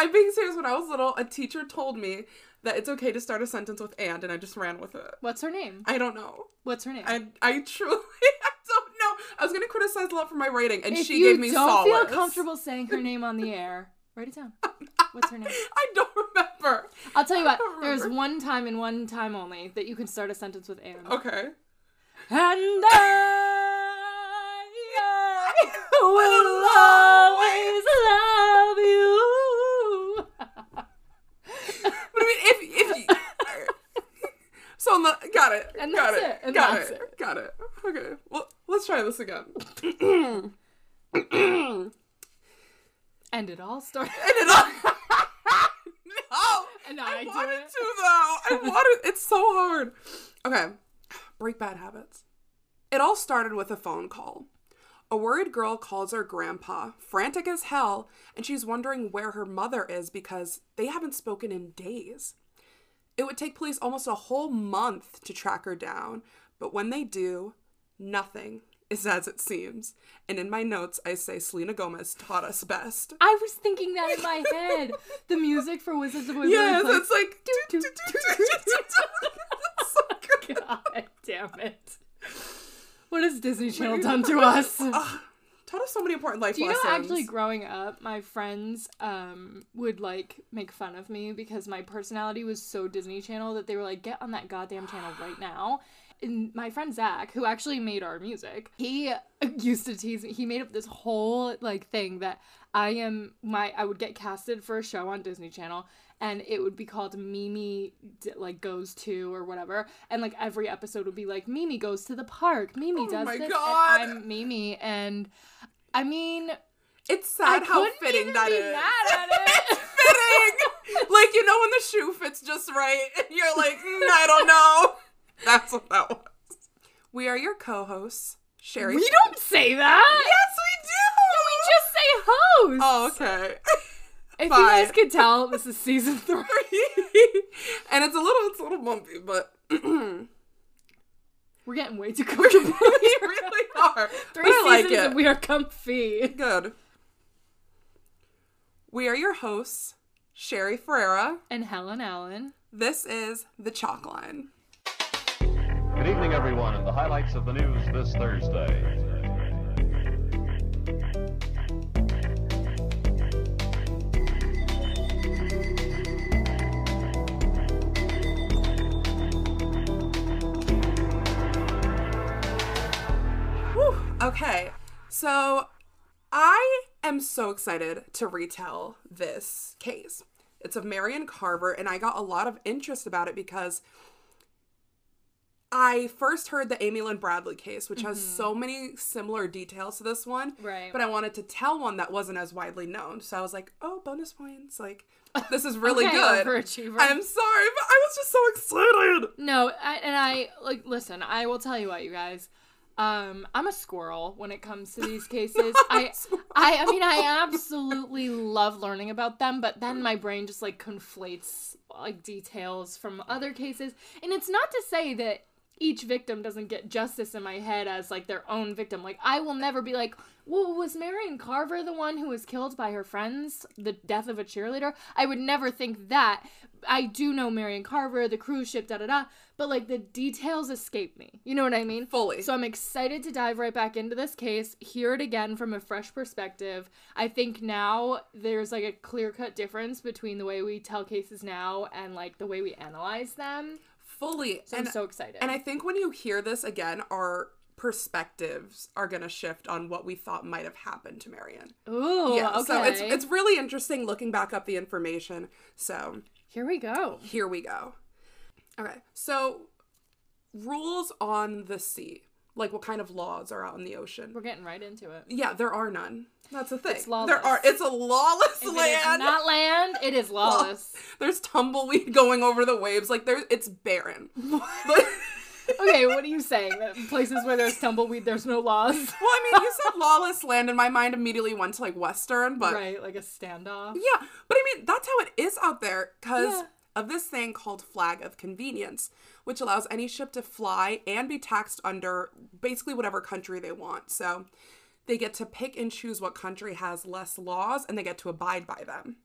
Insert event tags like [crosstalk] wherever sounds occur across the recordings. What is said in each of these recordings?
I'm being serious. When I was little, a teacher told me that it's okay to start a sentence with and, and I just ran with it. What's her name? I don't know. What's her name? I I truly [laughs] I don't know. I was gonna criticize a lot for my writing, and if she gave me don't solace. feel comfortable saying her name on the air, write it down. [laughs] What's her name? I don't remember. I'll tell you what. There's one time and one time only that you can start a sentence with "and." Okay. And I, [laughs] I will always love you. But I mean, if if you, so on the got it, And got that's it, it, and got that's it, it. got it. Okay, well, let's try this again. [clears throat] And it all started. And it all- [laughs] no, And I, I wanted it. to though. I [laughs] wanted. It's so hard. Okay, break bad habits. It all started with a phone call. A worried girl calls her grandpa, frantic as hell, and she's wondering where her mother is because they haven't spoken in days. It would take police almost a whole month to track her down, but when they do, nothing is as it seems. And in my notes, I say Selena Gomez taught us best. I was thinking that in my head. The music for Wizards of Waverly Yes, Place. it's like. do, so good. God damn it. What has Disney Channel done to us? [laughs] Taught us so many important life Do you know actually growing up, my friends um would like make fun of me because my personality was so Disney Channel that they were like, get on that goddamn channel right now. My friend Zach, who actually made our music, he [laughs] used to tease me. He made up this whole like thing that I am my I would get casted for a show on Disney Channel and it would be called Mimi like goes to or whatever and like every episode would be like Mimi goes to the park. Mimi Oh does my this God. and I'm Mimi and I mean it's I sad how fitting that is. mad at [laughs] it. fitting. like you know when the shoe fits just right, and [laughs] you're like, "Mm, I don't know. [laughs] That's what that was. We are your co-hosts, Sherry. We don't say that. Yes, we do. No, we just say host. Oh, okay. if fine. you [laughs] guys could tell, this is season [laughs] three. and it's a little, it's a little bumpy, but we [clears throat] We're getting way too comfortable. We really are. Three but I like seasons it. and we are comfy. Good. We are your hosts, Sherry Ferreira. And Helen Allen. This is the Chalk Line. Good evening, everyone, and the highlights of the news this Thursday. Okay, so I am so excited to retell this case. It's of Merrian Carver, and I got a lot of interest about it because I first heard the Amy Lynn Bradley case, which has so many similar details to this one. Right. But I wanted to tell one that wasn't as widely known. So I was like, oh, bonus points. Like, this is really [laughs] Okay, good. overachiever. I'm sorry, but I was just so excited. No, I, and I like listen. I will tell you what, you guys. Um, I'm a squirrel when it comes to these [laughs] cases. I, I, I mean, I absolutely love learning about them, but then my brain just like conflates like details from other cases, and it's not to say that each victim doesn't get justice in my head as like their own victim. Like I will never be like, well, was Merrian Carver the one who was killed by her friends? The death of a cheerleader? I would never think that. I do know Merrian Carver, the cruise ship, da da da, but like the details escape me. You know what I mean? Fully. So I'm excited to dive right back into this case, hear it again from a fresh perspective. I think now there's like a clear cut difference between the way we tell cases now and like the way we analyze them. Fully. So I'm so excited. And I think when you hear this again, our perspectives are going to shift on what we thought might have happened to Merrian. Ooh, yeah, okay. so it's it's really interesting looking back up the information. So Here we go. here we go. Okay, so rules on the sea, like what kind of laws are out in the ocean? We're getting right into it. Yeah, there are none. That's the thing. It's lawless. There are. It's a lawless If it is land. not land, it is [laughs] lawless. There's tumbleweed going over the waves. Like there, it's barren. [laughs] Okay, what are you saying? That places where there's tumbleweed, there's no laws? [laughs] Well, I mean, you said lawless land, and my mind immediately went to like Western, but right, like a standoff. yeah, but I mean, that's how it is out there because Yeah. of this thing called flag of convenience, which allows any ship to fly and be taxed under basically whatever country they want. So they get to pick and choose what country has less laws, and they get to abide by them.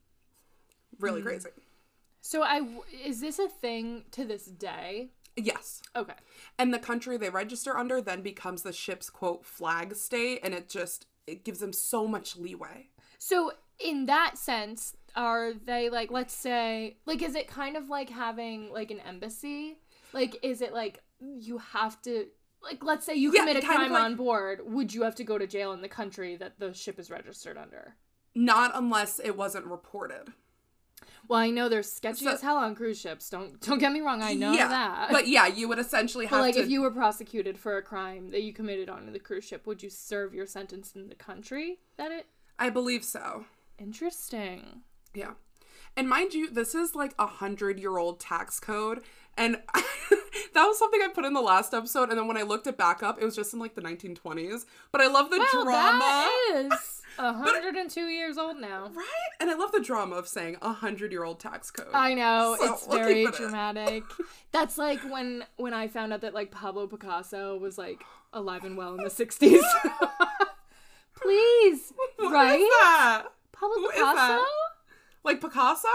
Really hmm. crazy. So I is this a thing to this day? Yes. Okay. And the country they register under then becomes the ship's quote flag state and it just it gives them so much leeway. So in that sense, are they like let's say like is it kind of like having like an embassy? Like is it like you have to like let's say you Yeah, commit a crime like- on board, would you have to go to jail in the country that the ship is registered under? Not unless it wasn't reported. Well, I know they're sketchy So- as hell on cruise ships. Don't don't get me wrong. I know yeah. that. But yeah, you would essentially But, have like to if you were prosecuted for a crime that you committed on the cruise ship, would you serve your sentence in the country that it? I believe so. Interesting. Yeah. And mind you, this is like a hundred year old tax code. And [laughs] that was something I put in the last episode. And then when I looked it back up, it was just in like the 1920s. But I love the Well, drama. that [laughs] is 102 years old now. Right? And I love the drama of saying a hundred year old tax code. I know So, it's very keep it dramatic. That's like when when I found out that like Pablo Picasso was like alive and well in the [laughs] 60s. [laughs] Please, What right? that? Pablo Who Picasso? Like Picasso?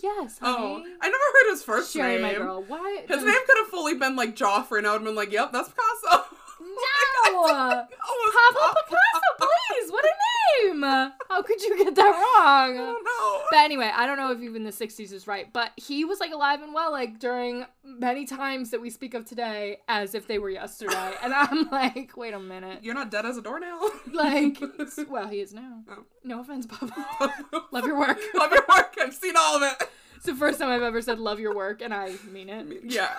Yes, Oh, honey. I never heard his first Sherry, name. my girl. Why? His name could have fully been like Joffrey, and I would have been like, "Yep, that's Picasso." [laughs] No! [laughs] Oh, Pablo Picasso, please! What a [laughs] name! How could you get that I wrong? don't know. But anyway, I don't know if even the 60s is right, but he was like alive and well, like during many times that we speak of today as if they were yesterday. And [laughs] I'm like, wait a minute. You're not dead as a doornail. [laughs] Like, [laughs] well, he is now. Oh. No offense, Pablo. Love your work. Love your work. I've seen all of it. It's the first time I've ever said love your work, and I mean it. Yeah.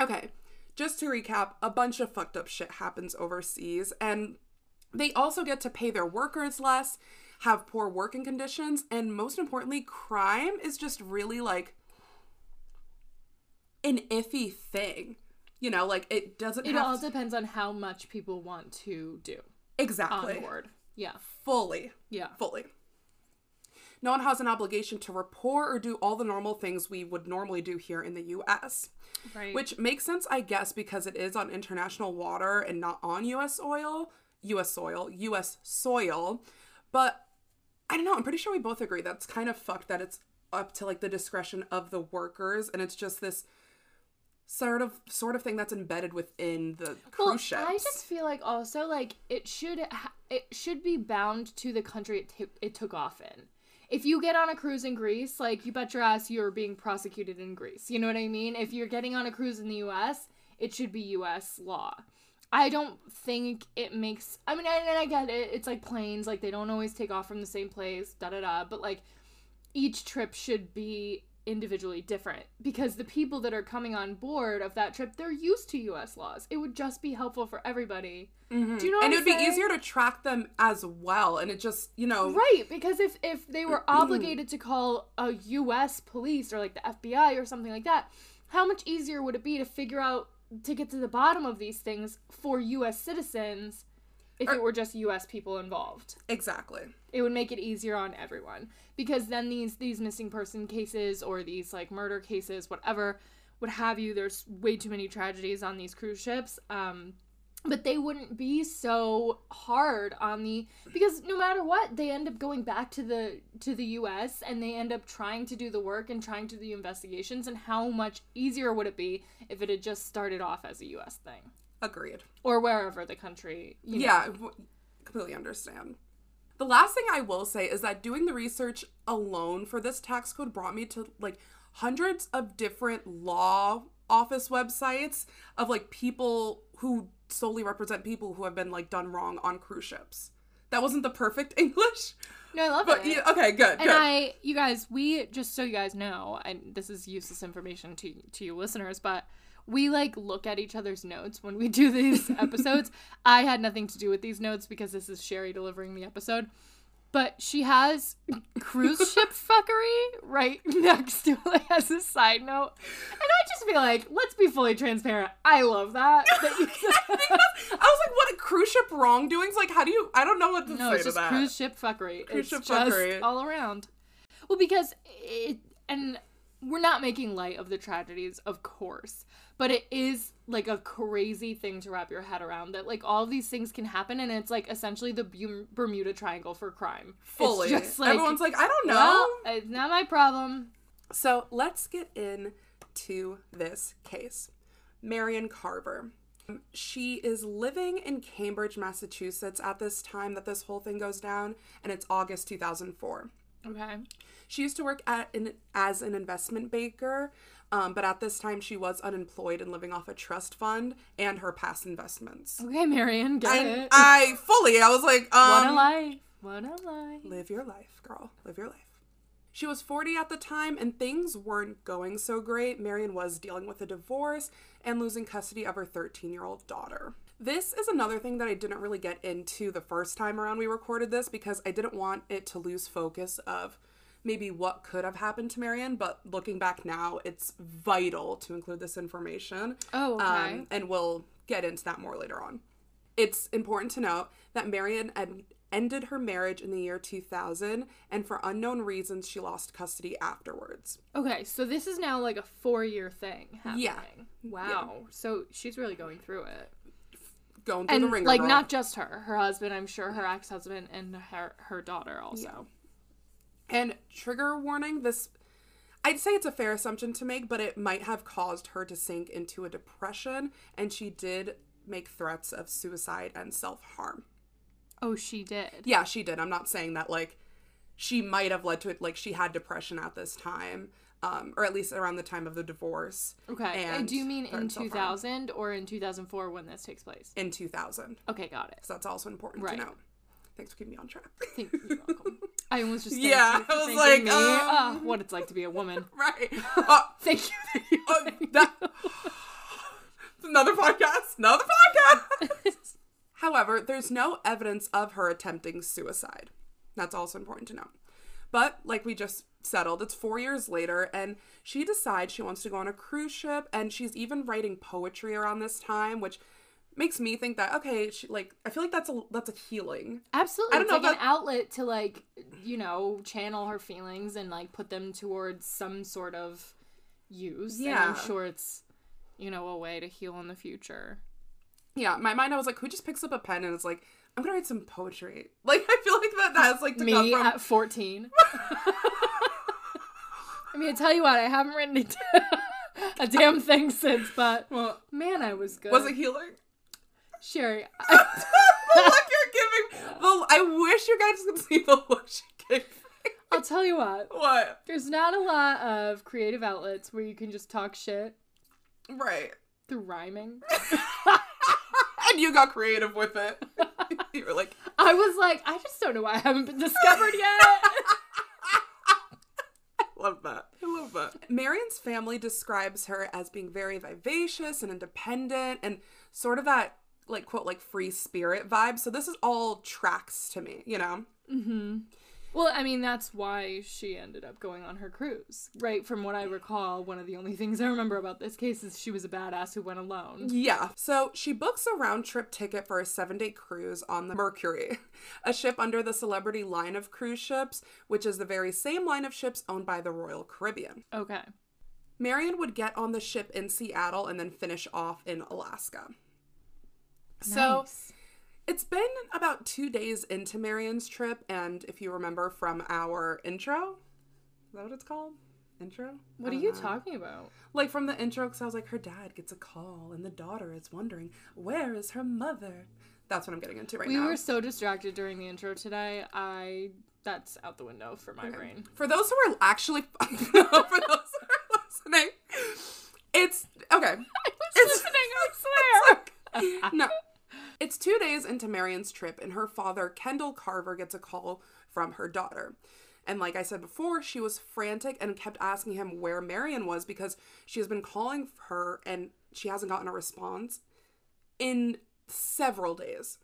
okay. Just to recap, a bunch of fucked up shit happens overseas, and they also get to pay their workers less, have poor working conditions, and most importantly, crime is just really like an iffy thing. You know, like it doesn't It have all depends on how much people want to do exactly on board. Yeah. fully Yeah. fully. No one has an obligation to report or do all the normal things we would normally do here in the US. Right. Which makes sense, I guess, because it is on international water and not on US oil, US soil, US soil. But I don't know, I'm pretty sure we both agree that's kind of fucked that it's up to like the discretion of the workers and it's just this sort of sort of thing that's embedded within the cruise well, ships. I just feel like also like it should ha- it should be bound to the country it, t- it took off in. If you get on a cruise in Greece, like you bet your ass you're being prosecuted in Greece. You know what I mean? If you're getting on a cruise in the U.S., it should be U.S. law. I don't think it makes. I mean, and I get it. It's like planes; like they don't always take off from the same place. Da da da. But like each trip should be individually different because the people that are coming on board of that trip they're used to US laws. It would just be helpful for everybody. Mm-hmm. Do you know and it would be easier to track them as well and it just, you know, Right, because if if they were mm-hmm. obligated to call a US police or like the FBI or something like that, how much easier would it be to figure out to get to the bottom of these things for US citizens if it were just US people involved? exactly. it would make it easier on everyone because then these these missing person cases or these like murder cases whatever what have you there's way too many tragedies on these cruise ships um but they wouldn't be so hard on the because no matter what they end up going back to the to the US and they end up trying to do the work and trying to do the investigations and how much easier would it be if it had just started off as a US thing Agreed. or wherever the country you know. Yeah, w- completely understand. The last thing I will say is that doing the research alone for this tax code brought me to like hundreds of different law office websites of like people who solely represent people who have been like done wrong on cruise ships. That wasn't the perfect [laughs] English, no I love but it yeah, okay, good, And good. I, you guys, we just so you guys know, and this is useless information to to you listeners, but we like look at each other's notes when we do these [laughs] episodes. I had nothing to do with these notes because this is Sherry delivering the episode. But she has cruise [laughs] ship fuckery right [laughs] next to it as a side note. And I just feel like, let's be fully transparent. I love that. [laughs] that you I was like, what a cruise ship wrongdoings? Like, how do you? I don't know what to No, say it's to just that. cruise ship fuckery. Cruise it's ship fuckery. all around. Well, because it and we're not making light of the tragedies, of course, but it is like a crazy thing to wrap your head around that like all of these things can happen and it's like essentially the Bermuda Triangle for crime. It's Fully. just like, Everyone's like, I don't know. well, it's not my problem. So let's get into this case. Merrian Carver. She is living in Cambridge, Massachusetts at this time that this whole thing goes down, and it's August 2004. Okay. She used to work at an, as an investment banker, um, but at this time she was unemployed and living off a trust fund and her past investments. Okay, Merrian, get And it. I fully, I was like, what a um, life. What a life. live your life, girl. Live your life. She was 40 at the time, and things weren't going so great. Merrian was dealing with a divorce and losing custody of her 13 year old daughter. This is another thing that I didn't really get into the first time around we recorded this because I didn't want it to lose focus of maybe what could have happened to Merrian, but looking back now, it's vital to include this information. Oh, okay. Um, and we'll get into that more later on. It's important to note that Merrian ended her marriage in the year 2000, and for unknown reasons, she lost custody afterwards. Okay, so this is now like a four year thing happening. Yeah. Wow. So she's really going through it. Going through And the ringer. like girl. not just her, her husband, I'm sure her ex husband and her her daughter also. And trigger warning this. I'd say it's a fair assumption to make, but it might have caused her to sink into a depression, and she did make threats of suicide and self harm. Oh, she did. Yeah, she did. I'm not saying that like she might have led to it. Like she had depression at this time, um, or at least around the time of the divorce. Okay. And Do you mean in 2000 or in 2004 when this takes place? in 2000. Okay, got it. So that's also important Right. to know. Thanks for keeping me on track. Thank you're welcome. [laughs] I almost just Yeah, I was like, me. um, Ah, what it's like to be a woman. [laughs] right. [laughs] Uh, Thank you. Thank you. uh, thank that, [sighs] another podcast. Another podcast. [laughs] However, there's no evidence of her attempting suicide. That's also important to know. But like we just settled, it's four years later, and she decides she wants to go on a cruise ship, and she's even writing poetry around this time, which makes me think that okay, she like I feel like that's a that's a healing. Absolutely. I don't it's know like an outlet to like, you know, channel her feelings and like put them towards some sort of use. And Yeah. I'm sure it's, you know, a way to heal in the future. Yeah, my mind I was like, who just picks up a pen and is like, I'm gonna write some poetry. [laughs] Like I feel like that has like Me from at 14. [laughs] I mean, I tell you what, I haven't written it a [laughs] damn thing since, but well, man, I was good. was it healing? Sherry, [laughs] [laughs] the look you're giving. The, I wish you guys could see the look she gave. me. I'll tell you what. What? There's not a lot of creative outlets where you can just talk shit Right. through rhyming. [laughs] And you got creative with it. you were like, I was like, I just don't know why I haven't been discovered yet. love that. I love that. Merrian's family describes her as being very vivacious and independent and sort of that like quote like free spirit vibe. So this is all tracks to me, you know? Mm-hmm. well, I mean, that's why she ended up going on her cruise. Right? From what I recall, one of the only [laughs] things I remember about this case is she was a badass who went alone. Yeah. So she books a round trip ticket for a seven day cruise on the Mercury, [laughs] a ship under the Celebrity line of cruise ships, which is the very same line of ships owned by the Royal Caribbean. Okay. Merrian would get on the ship in Seattle and then finish off in Alaska. So it's been about two days into Merrian's trip, and if you remember from our intro, is that what it's called? Intro? What are you know. talking about? Like from the intro, because I was like, her dad gets a call, and the daughter is wondering, where is her mother? That's what I'm getting into right We now. We were so distracted during the intro today. I that's out the window for my brain. For those who are actually, [laughs] for those who are listening, it's okay. [laughs] I It's listening, I [laughs] swear. no. It's two days into Merrian's trip, and her father, Kendall Carver, gets a call from her daughter. And like I said before, she was frantic and kept asking him where Merrian was because she has been calling her and she hasn't gotten a response in several days.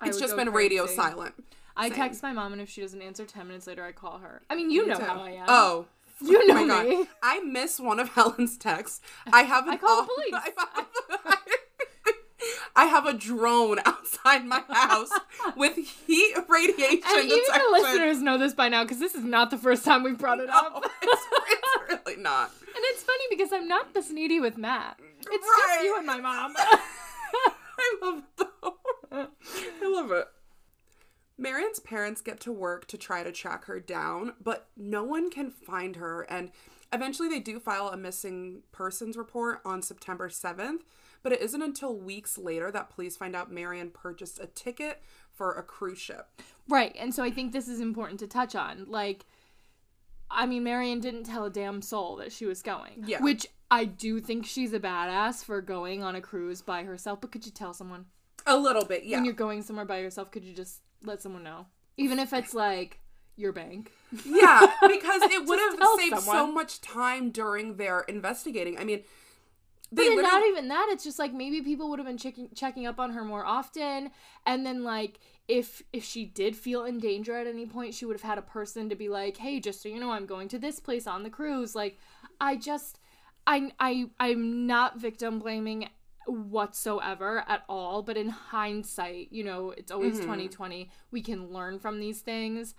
I It's just been radio silent. I Same. text my mom, and if she doesn't answer ten minutes later, I call her. I mean, you know too. how I am. Oh. You oh know God. me. I miss one of [laughs] Helen's texts. I have an I call the police. [laughs] I, I have a drone [laughs] outside my house [laughs] with heat radiation And even the listeners know this by now because this is not the first time we've brought it up. Oh, [laughs] it's, it's really not. And it's funny because I'm not this needy with Matt. It's Right. just you and my mom. I love it though. I love it. Merrian's parents get to work to try to track her down, but no one can find her. And eventually they do file a missing persons report on September 7th, but it isn't until weeks later that police find out Merrian purchased a ticket for a cruise ship. right. And so I think this is important to touch on. Like, I mean, Merrian didn't tell a damn soul that she was going. Yeah. Which I do think she's a badass for going on a cruise by herself. But could you tell someone? A little bit, yeah. When you're going somewhere by yourself, could you just let someone know? Even if it's like your bank. Yeah, because it [laughs] would have saved so much time during their investigating. I mean, they then not even that. It's just like maybe people would have been checking checking up on her more often, and then like if if she did feel in danger at any point, she would have had a person to be like, "Hey, just so you know, I'm going to this place on the cruise." Like, I just, I I I'm not victim blaming whatsoever at all but in hindsight you know it's always mm-hmm. 2020 we can learn from these things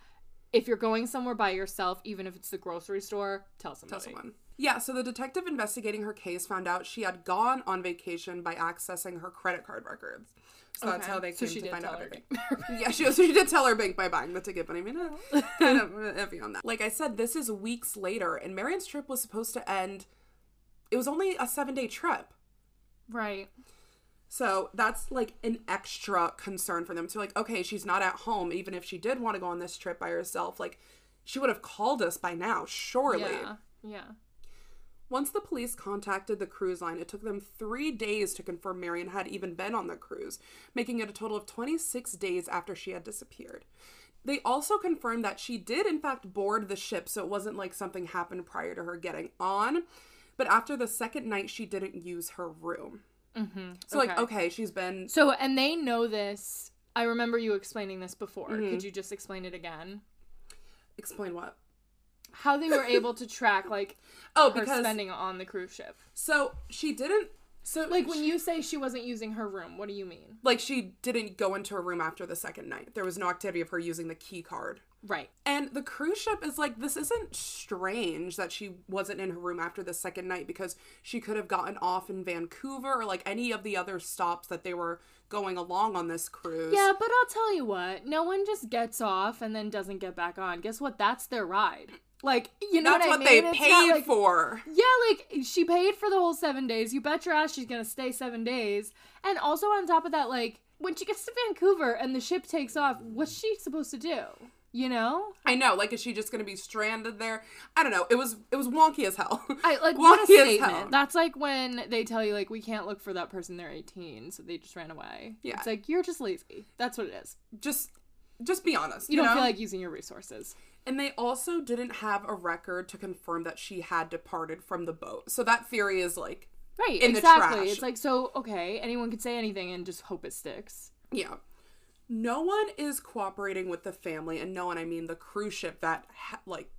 if you're going somewhere by yourself even if it's the grocery store tell somebody Tell someone. Yeah, so the detective investigating her case found out she had gone on vacation by accessing her credit card records. So that's how they So came she to find out everything. [laughs] [laughs] yeah, she, she did tell her bank by buying the ticket, but I mean, eh, [laughs] kind of iffy on that. Like I said, this is weeks later, and Merrian's trip was supposed to end. It was only a seven day trip. right So that's like an extra concern for them. So, like, okay, she's not at home, even if she did want to go on this trip by herself. Like, she would have called us by now, surely. yeah yeah Once the police contacted the cruise line, it took them three days to confirm Merrian had even been on the cruise, making it a total of 26 days after she had disappeared. They also confirmed that she did, in fact, board the ship, so it wasn't like something happened prior to her getting on. But after the second night, she didn't use her room. Mm-hmm. So, like, Okay. okay, she's been. So, and they know this. I remember you explaining this before. Mm-hmm. Could you just explain it again? Explain what? How they were able to track like [laughs] Oh, her because. spending on the cruise ship. So, she didn't. So, Like when you say she wasn't using her room, what do you mean? Like, she didn't go into her room after the second night. There was no activity of her using the key card. Right. And the cruise ship is like, this isn't strange that she wasn't in her room after the second night because she could have gotten off in Vancouver or like any of the other stops that they were going along on this cruise. Yeah, but I'll tell you what. No one just gets off and then doesn't get back on. Guess what? That's their ride. Like, you know That's what, what, I mean? they paid like- for. Yeah, like she paid for the whole seven days. You bet your ass she's gonna stay seven days. And also on top of that, like when she gets to Vancouver and the ship takes off, what's she supposed to do? You know? I know. Like, is she just gonna be stranded there? I don't know. It was it was wonky as hell. I like [laughs] Wonky as statement. hell. That's like when they tell you like we can't look for that person. They're eighteen, so they just ran away. Yeah. it's like you're just lazy. That's what it is. Just just be honest. You, You, don't know? feel like using your resources. And they also didn't have a record to confirm that she had departed from the boat. So that theory is like, Right. In the exactly. trash. It's like so okay. Anyone could say anything and just hope it sticks. yeah. No one is cooperating with the family, and no one, I mean the cruise ship that, ha- like,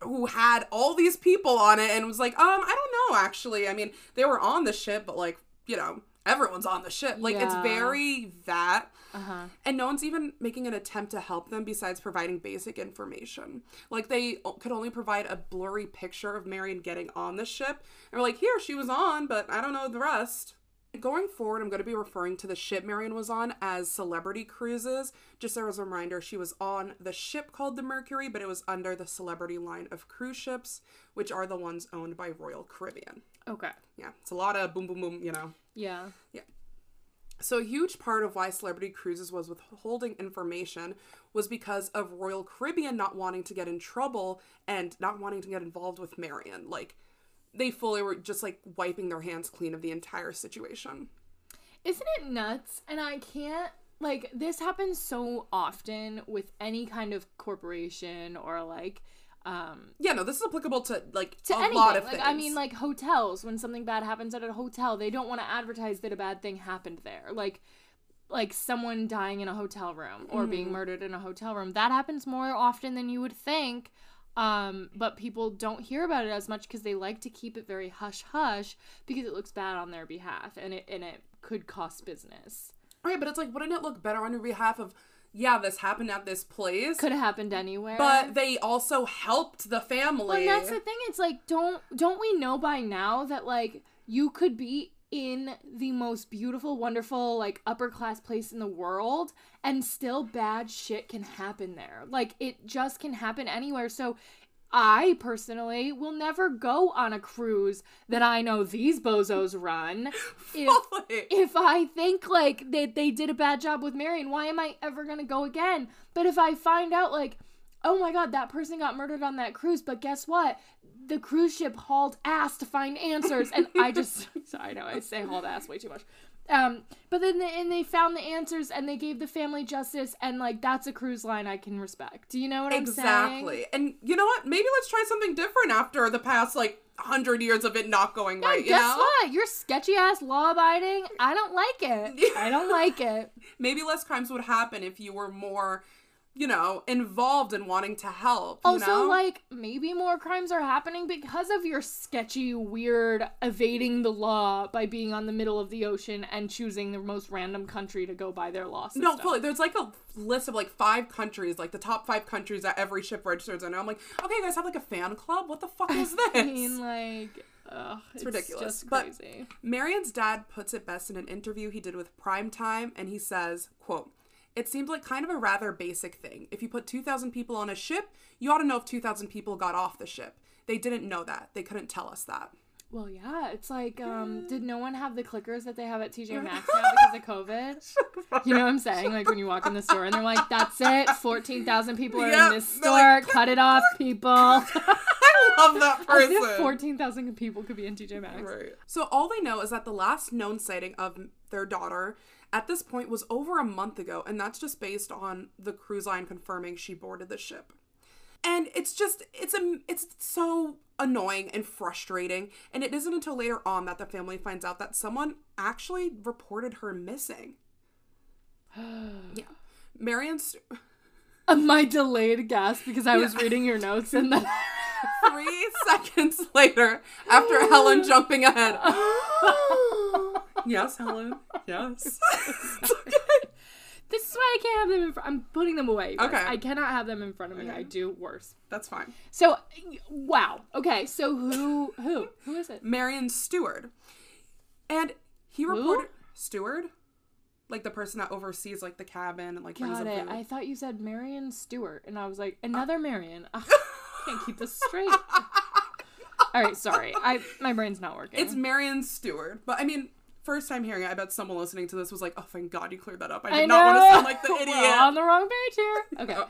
who had all these people on it and was like, um, I don't know, actually. I mean, they were on the ship, but, like, you know, everyone's on the ship. Like, it's very that. Uh huh. And no one's even making an attempt to help them besides providing basic information. Like they could only provide a blurry picture of Merrian getting on the ship. And we're like, here, she was on, but I don't know the rest. Going forward, I'm going to be referring to the ship Merrian was on as Celebrity Cruises. Just as a reminder, she was on the ship called the Mercury, but it was under the Celebrity line of cruise ships, which are the ones owned by Royal Caribbean. Okay. Yeah, it's a lot of boom, boom, boom, you know. Yeah. Yeah. So a huge part of why Celebrity Cruises was withholding information was because of Royal Caribbean not wanting to get in trouble and not wanting to get involved with Merrian. Like they fully were just like wiping their hands clean of the entire situation. Isn't it nuts? And I can't like this happens so often with any kind of corporation or like um Yeah, no, this is applicable to like to a anything. lot of like things. I mean like hotels when something bad happens at a hotel, they don't want to advertise that a bad thing happened there. Like like someone dying in a hotel room or being murdered in a hotel room. That happens more often than you would think. Um, but people don't hear about it as much because they like to keep it very hush hush because it looks bad on their behalf and it and it could cost business. right, but it's like wouldn't it look better on your behalf of yeah, this happened at this place. Could have happened anywhere. but they also helped the family. Well, and that's the thing. It's like don't don't we know by now that like you could be in the most beautiful, wonderful, like upper class place in the world, and still bad shit can happen there. Like it just can happen anywhere. So. I personally will never go on a cruise that I know these bozos run. [laughs] If, if I think like they, they did a bad job with Merrian, why am I ever gonna go again? But if I find out like, oh my god, that person got murdered on that cruise, but guess what? The cruise ship hauled ass to find answers, and I just [laughs] [laughs] sorry, I know I say hauled ass way too much. Um, but then they, and they found the answers and they gave the family justice, and like that's a cruise line I can respect. Do you know what I'm saying? Exactly. And you know what? Maybe let's try something different after the past like hundred years of it not going Yeah, right. You guess know? what? You're sketchy ass law abiding. I don't like it. [laughs] I don't like it. Maybe less crimes would happen if you were more, you know, involved in wanting to help. You Also, know? like, maybe more crimes are happening because of your sketchy, weird evading the law by being on the middle of the ocean and choosing the most random country to go by their law system. No, fully. There's like a list of like five countries, like the top five countries that every ship registers under. I'm like, okay, you guys have like a fan club? What the fuck is [laughs] this? I mean, like, ugh, it's, ridiculous, Just but- Merrian's dad puts it best in an interview he did with Primetime, and he says, quote, it seemed like kind of a rather basic thing. If you put 2,000 people on a ship, you ought to know if 2,000 people got off the ship. They didn't know that. They couldn't tell us that. Well, yeah, it's like, um, did no one have the clickers that they have at TJ [laughs] Maxx now because of COVID? You know what I'm saying? Like when you walk in the store and they're like, "That's it, fourteen thousand people are Yeah, in this store. like, Cut it off, [laughs] people." I love that [laughs] As if person. fourteen thousand people could be in TJ Maxx. Right. So all they know is that the last known sighting of their daughter at this point was over a month ago, and that's just based on the cruise line confirming she boarded the ship. And it's just it's a it's so annoying and frustrating, and it isn't until later on that the family finds out that someone actually reported her missing. [gasps] yeah. Uh, [laughs] my delayed gasp because I was reading your notes and then [laughs] three seconds later, after Helen [gasps] jumping ahead. [gasps] [laughs] yes, Helen. Yes. [laughs] Okay. this is why I can't have them in front. I'm putting them away. Okay. I cannot have them in front of me. I do worse. That's fine. So, wow. Okay, so who who who is it? Marion Stewart. And he reported Stewart, Like the person that oversees like the cabin and like Got it. food. I thought you said Marion Stewart, and I was like, uh, another Marion. Ugh, [laughs] ah, can't keep this straight. [laughs] All right, sorry. I my brain's not working. It's Marion Stewart. But I mean, first time hearing it, I bet someone listening to this was like, oh thank God you cleared that up. I did I not want to sound like the [laughs] We're idiot. on the wrong page here. [laughs] Okay. Oh.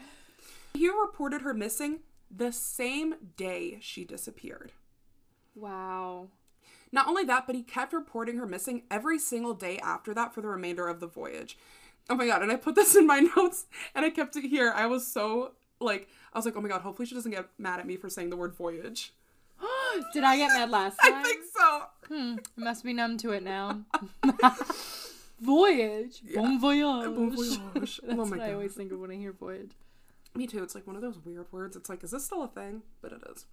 He reported her missing the same day she disappeared. Wow. Not only that, but he kept reporting her missing every single day after that for the remainder of the voyage. Oh my god, and I put this in my [laughs] notes and I kept it here. I was so like I was like, oh my god, hopefully she doesn't get mad at me for saying the word voyage. [gasps] Did I get mad last time? I think so. Hmm. I must be numb to it now. [laughs] voyage. Bon voyage. Bon voyage. [laughs] That's Oh my what I always think of when I hear voyage. Me too. It's like one of those weird words. It's like, is this still a thing? But it is.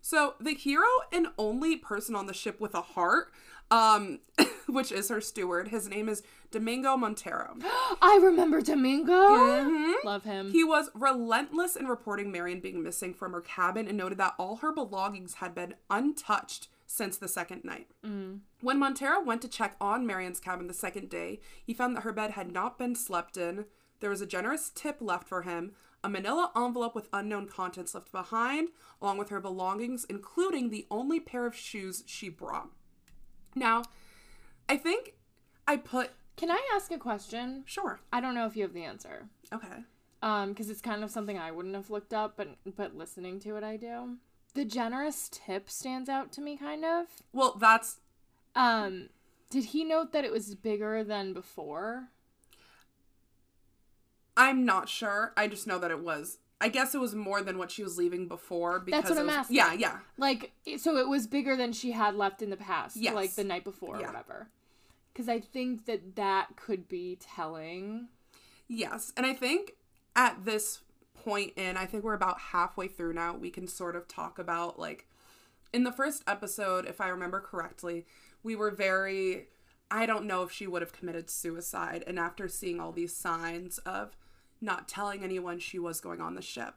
So the hero and only person on the ship with a heart, um, [laughs] which is her steward, his name is Domingo Montero. [gasps] I remember Domingo. Mm-hmm. Love him. He was relentless in reporting Merrian being missing from her cabin and noted that all her belongings had been untouched since the second night. Mm. When Montero went to check on Merrian's cabin the second day, he found that her bed had not been slept in. There was a generous tip left for him, a manila envelope with unknown contents left behind, along with her belongings, including the only pair of shoes she brought. Now, I think I put. Can I ask a question? Sure. I don't know if you have the answer. Okay. Um, because it's kind of something I wouldn't have looked up, but but listening to it, I do. The generous tip stands out to me, kind of. Well, that's Um, did he note that it was bigger than before? I'm not sure. I just know that it was. I guess it was more than what she was leaving before. Because what I'm was- asking. Yeah, yeah. Like, so it was bigger than she had left in the past, Yes. like the night before Yeah. or whatever. Because I think that that could be telling. Yes. And I think at this point in, I think we're about halfway through now, we can sort of talk about like in the first episode, if I remember correctly, we were very I don't know if she would have committed suicide and after seeing all these signs of not telling anyone she was going on the ship.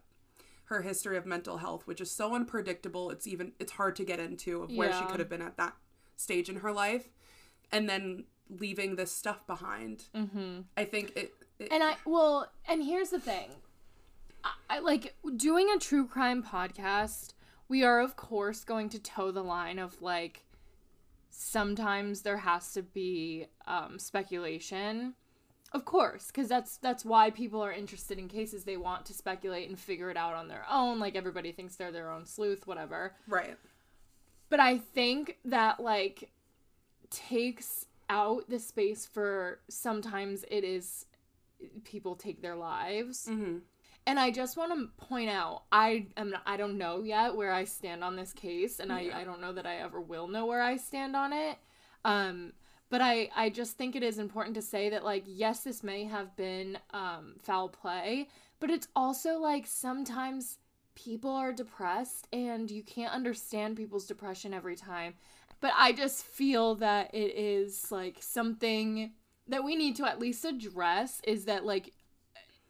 Her history of mental health, which is so unpredictable, it's even it's hard to get into of where she could have been at that stage in her life, and then leaving this stuff behind. Mm-hmm. I think it. it And I well, and here's the thing. I, I like doing a true crime podcast. We are of course going to toe the line of like sometimes there has to be um, speculation. Of course, because that's that's why people are interested in cases. They want to speculate and figure it out on their own. Like everybody thinks they're their own sleuth, whatever. right. But I think that like takes out the space for sometimes it is people take their lives. Mm-hmm. And I just want to point out, I am I don't know yet where I stand on this case, and I, I don't know that I ever will know where I stand on it. Um, but I I just think it is important to say that like yes, this may have been um, foul play, but it's also like sometimes people are depressed and you can't understand people's depression every time. But I just feel that it is like something that we need to at least address is that like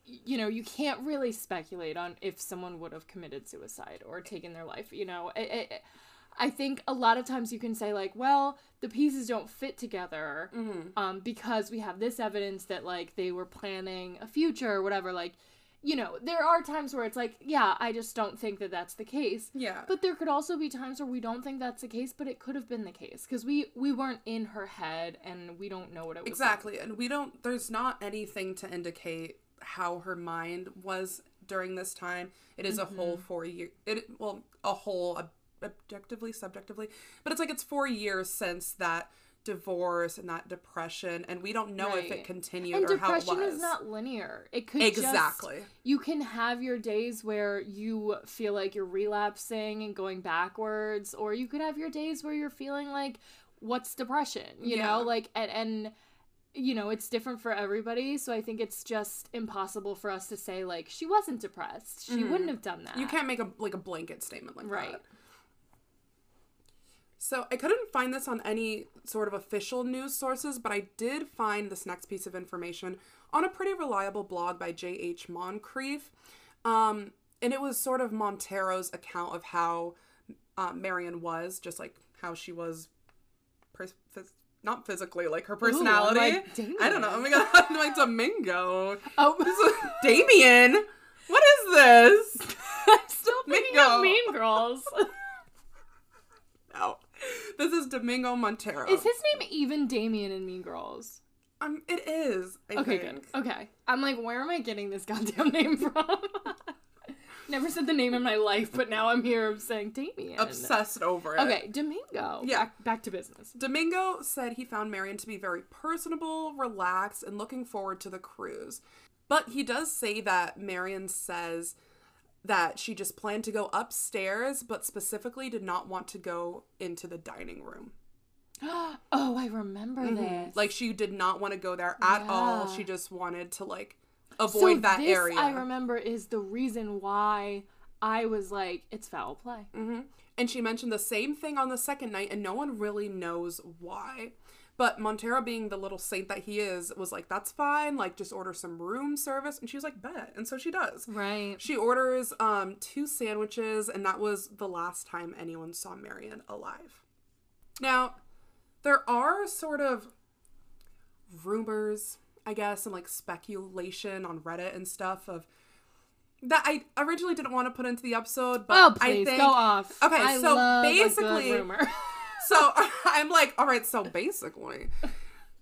you know you can't really speculate on if someone would have committed suicide or taken their life you know? It, it, i think a lot of times you can say like well the pieces don't fit together um, because we have this evidence that like they were planning a future or whatever like you know there are times where it's like yeah i just don't think that that's the case Yeah. but there could also be times where we don't think that's the case but it could have been the case because we we weren't in her head and we don't know what it was like. Exactly. And we don't, there's not anything to indicate how her mind was during this time. It is Mm-hmm. a whole four year, it, well, a whole, ob- objectively, subjectively, but it's like it's four years since that divorce and that depression. And we don't know if it continued and or how it depression was. is not linear it could Exactly. just, you can have your days where you feel like you're relapsing and going backwards or you could have your days where you're feeling like what's depression you Yeah. know like and and you know it's different for everybody so i think it's just impossible for us to say like she wasn't depressed she wouldn't have done that Mm-hmm. You can't make a like a blanket statement like Right. that. So I couldn't find this on any sort of official news sources, but I did find this next piece of information on a pretty reliable blog by J.H. Moncrieff. Um, and it was sort of Montero's account of how uh, Merrian was, just like how she was, pers- phys- not physically, like her personality. like I don't know. Oh my god, I'm like Domingo. [laughs] oh [laughs] Damien, what is this? [laughs] i'm still thinking Domingo. of mean girls. This is Domingo Montero. is his name even damien in mean girls Um, it is. I Okay, think. good. Okay. I'm like, where am I getting this goddamn [laughs] name from? [laughs] Never said the name in my life, but now I'm here saying Damien. Obsessed over it. Okay, Domingo. Yeah. Back, back to business. Domingo said he found Merrian to be very personable, relaxed, and looking forward to the cruise. But he does say that Merrian says that she just planned to go upstairs, but specifically did not want to go into the dining room. [gasps] oh, I remember mm-hmm. this. Like she did not want to go there at all. She just wanted to like So avoid that this, area. I remember is the reason why I was like, it's foul play. Mm-hmm. And she mentioned the same thing on the second night, and no one really knows why. But Montero, being the little saint that he is, was like, that's fine. Like, just order some room service. And she was like, bet. And so she does. Right. She orders um, two sandwiches, and that was the last time anyone saw Merrian alive. Now, there are sort of rumors, I guess, and like speculation on Reddit and stuff of that I originally didn't want to put into the episode, but Oh, I think go off. Okay, I so love a good basically- rumor. [laughs] so [laughs] I'm like, all right, so basically,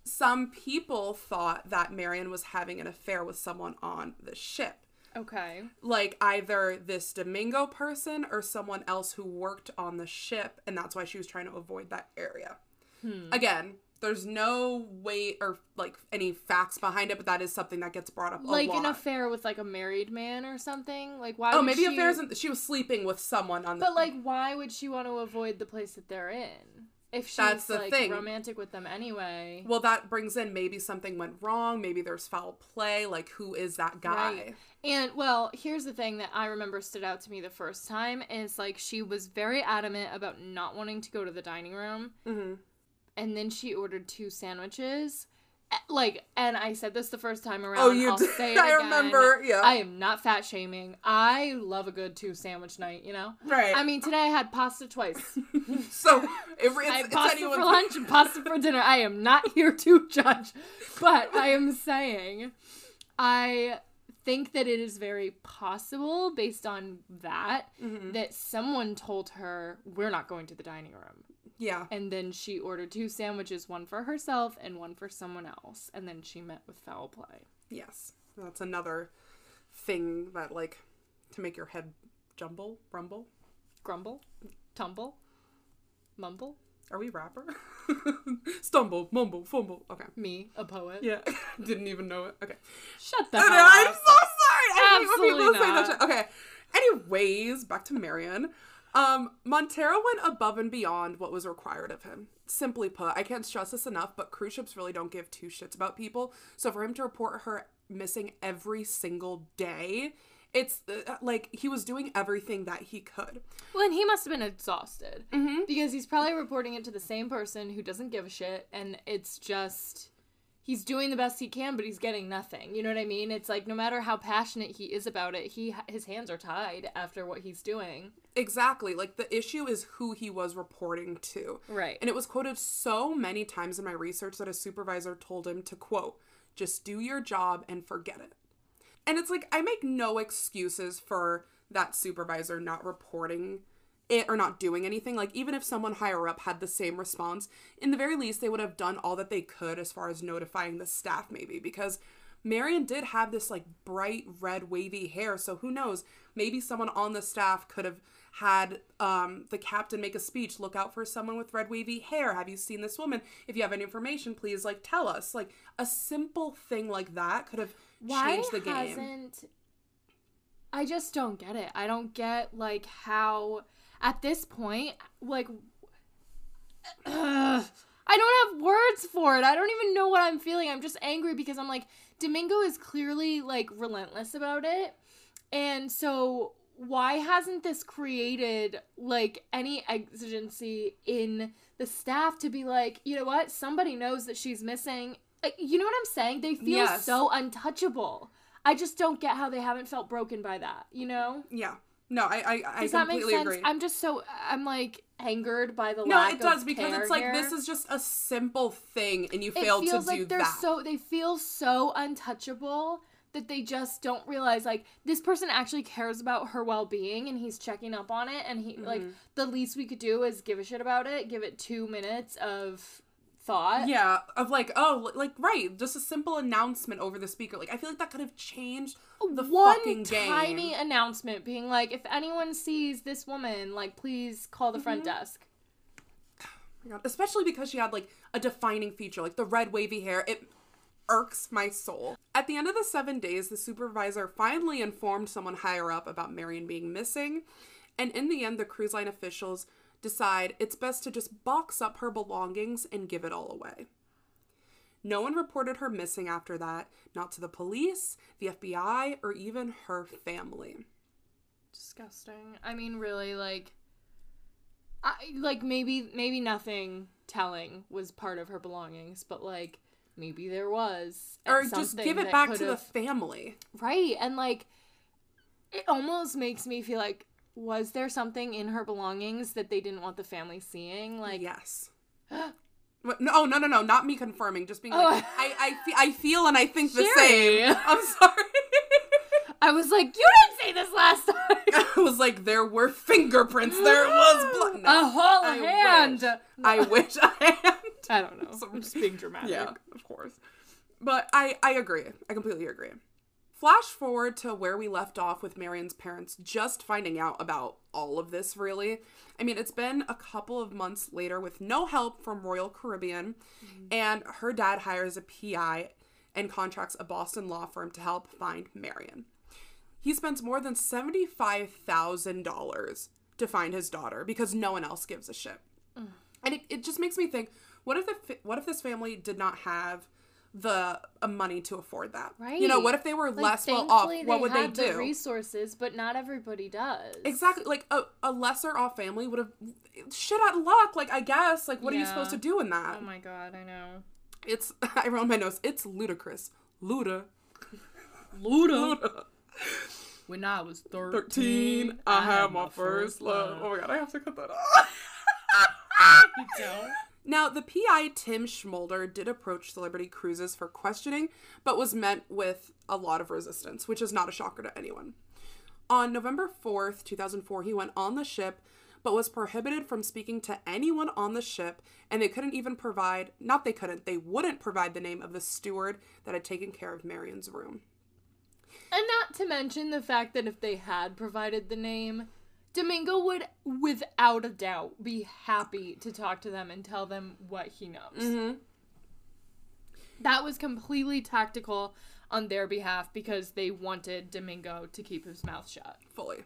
some people thought that Merrian was having an affair with someone on the ship. okay. Like either this Domingo person or someone else who worked on the ship, and that's why she was trying to avoid that area. Hmm. Again, there's no way or like any facts behind it, but that is something that gets brought up a Like an affair with like a married man or something. Like why? Oh, would maybe she... affairs. And she was sleeping with someone on the. But like, why would she want to avoid the place that they're in? If she's That's the like thing. romantic with them anyway. Well, that brings in maybe something went wrong. Maybe there's foul play. Like, who is that guy? Right. And well, here's the thing that I remember stood out to me the first time is like she was very adamant about not wanting to go to the dining room. Mhm. And then she ordered two sandwiches. like, and I said this the first time around. Oh, you I'll did. say it [laughs] I again. remember, yeah. I am not fat shaming. I love a good two sandwich night. You know. Right. I mean, today I had pasta twice. [laughs] so it, it's, I had pasta anyone's- for lunch and pasta for dinner. I am not [laughs] here to judge, but I am saying, I think that it is very possible, based on that, Mm-hmm. that someone told her we're not going to the dining room. Yeah. And then she ordered two sandwiches, one for herself and one for someone else. And then she met with foul play. Yes. That's another thing that like to make your head jumble, rumble. Grumble, tumble, mumble. Are we rapper? [laughs] Stumble, mumble, fumble. Okay. Me, a poet. Yeah. [laughs] Didn't even know it. Okay. Shut the I hell know, I'm up. so sorry. I hate when Absolutely people say that not. shit. Okay. Anyways, back to Merrian. Um, Montero went above and beyond what was required of him. Simply put, I can't stress this enough, but cruise ships really don't give two shits about people. So for him to report her missing every single day, it's uh, like he was doing everything that he could. Well, and he must have been exhausted Mm-hmm. because he's probably reporting it to the same person who doesn't give a shit, and it's just he's doing the best he can, but he's getting nothing. You know what I mean? It's like no matter how passionate he is about it, he his hands are tied after what he's doing. Exactly. Like the issue is who he was reporting to. Right. And it was quoted so many times in my research that a supervisor told him to quote, just do your job and forget it. And it's like I make no excuses for that supervisor not reporting it or not doing anything. Like even if someone higher up had the same response, in the very least they would have done all that they could as far as notifying the staff maybe because Merrian did have this like bright red wavy hair, so who knows? Maybe someone on the staff could have had um, the captain make a speech. Look out for someone with red wavy hair. Have you seen this woman? If you have any information, please like tell us. Like a simple thing like that could have Why changed the game. hasn't I just don't get it. I don't get like how at this point like Ugh, [clears throat] I don't have words for it. I don't even know what I'm feeling. I'm just angry because I'm like Domingo is clearly like relentless about it. And so why hasn't this created like any exigency in the staff to be like, you know what? Somebody knows that she's missing. Uh, you know what I'm saying? They feel Yes. so untouchable. I just don't get how they haven't felt broken by that, you know? Yeah. No, I I, I Does that make completely sense? agree. I'm just so I'm like angered by the no, it does because it's like here. this is just a simple thing, and you it failed to feels do like they're that. so they feel so untouchable that they just don't realize like this person actually cares about her well-being and he's checking up on it and he like Mm-hmm. the least we could do is give a shit about it give it two minutes of thought Yeah, of like, oh, like right, just a simple announcement over the speaker. Like I feel like that could have changed the one fucking game. tiny announcement being like if anyone sees this woman like please call the front Mm-hmm. desk Oh my God. Especially because she had like a defining feature, like the red wavy hair. It irks my soul. At the end of the seven days, the supervisor finally informed someone higher up about Merrian being missing, and in the end, the cruise line officials decide it's best to just box up her belongings and give it all away. No one reported her missing after that, not to the police, the FBI, or even her family. disgusting i mean really like i like maybe maybe nothing telling was part of her belongings but like maybe there was Or just give it back to the family. right and like it almost makes me feel like was there something in her belongings that they didn't want the family seeing like Yes. [gasps] No, oh, no, no, no, not me confirming. Just being Oh. like, I, I, fe- I feel and I think the same. I'm sorry. [laughs] i was like you didn't say this last time [laughs] I was like, there were fingerprints. There [gasps] was blood. No, a whole I hand wish. I wish I had. I don't know [laughs] i'm just being dramatic Yeah, of course. But I, I agree. I completely agree. Flash forward to where we left off with Merrian's parents just finding out about all of this, really. I mean, it's been a couple of months later with no help from Royal Caribbean, mm-hmm. and her dad hires a PI and contracts a Boston law firm to help find Merrian. He spends more than $75,000 to find his daughter because no one else gives a shit. Mm. And it, it just makes me think what if the what if this family did not have the uh, money to afford that? Right. You know, what if they were Like, less well off? What would they had the do? resources, but not everybody does. Exactly. Like a, a lesser off family would have shit out of luck, like I guess. Like what are you supposed to do in that? Oh my god, I know. It's [laughs] I wrote my nose. It's ludicrous. Luda. Luda. Luda. When I was 13, Thirteen. I had my first love. Oh my god, I have to cut that [laughs] off. You don't? Now, the PI Tim Schmolder did approach Celebrity Cruises for questioning, but was met with a lot of resistance, which is not a shocker to anyone. On November 4th, 2004, he went on the ship, but was prohibited from speaking to anyone on the ship, and they couldn't even provide, not they couldn't, they wouldn't provide the name of the steward that had taken care of Merrian's room. And not to mention the fact that if they had provided the name, Domingo would, without a doubt, be happy to talk to them and tell them what he knows. Mm-hmm. That was completely tactical on their behalf because they wanted Domingo to keep his mouth shut. Fully.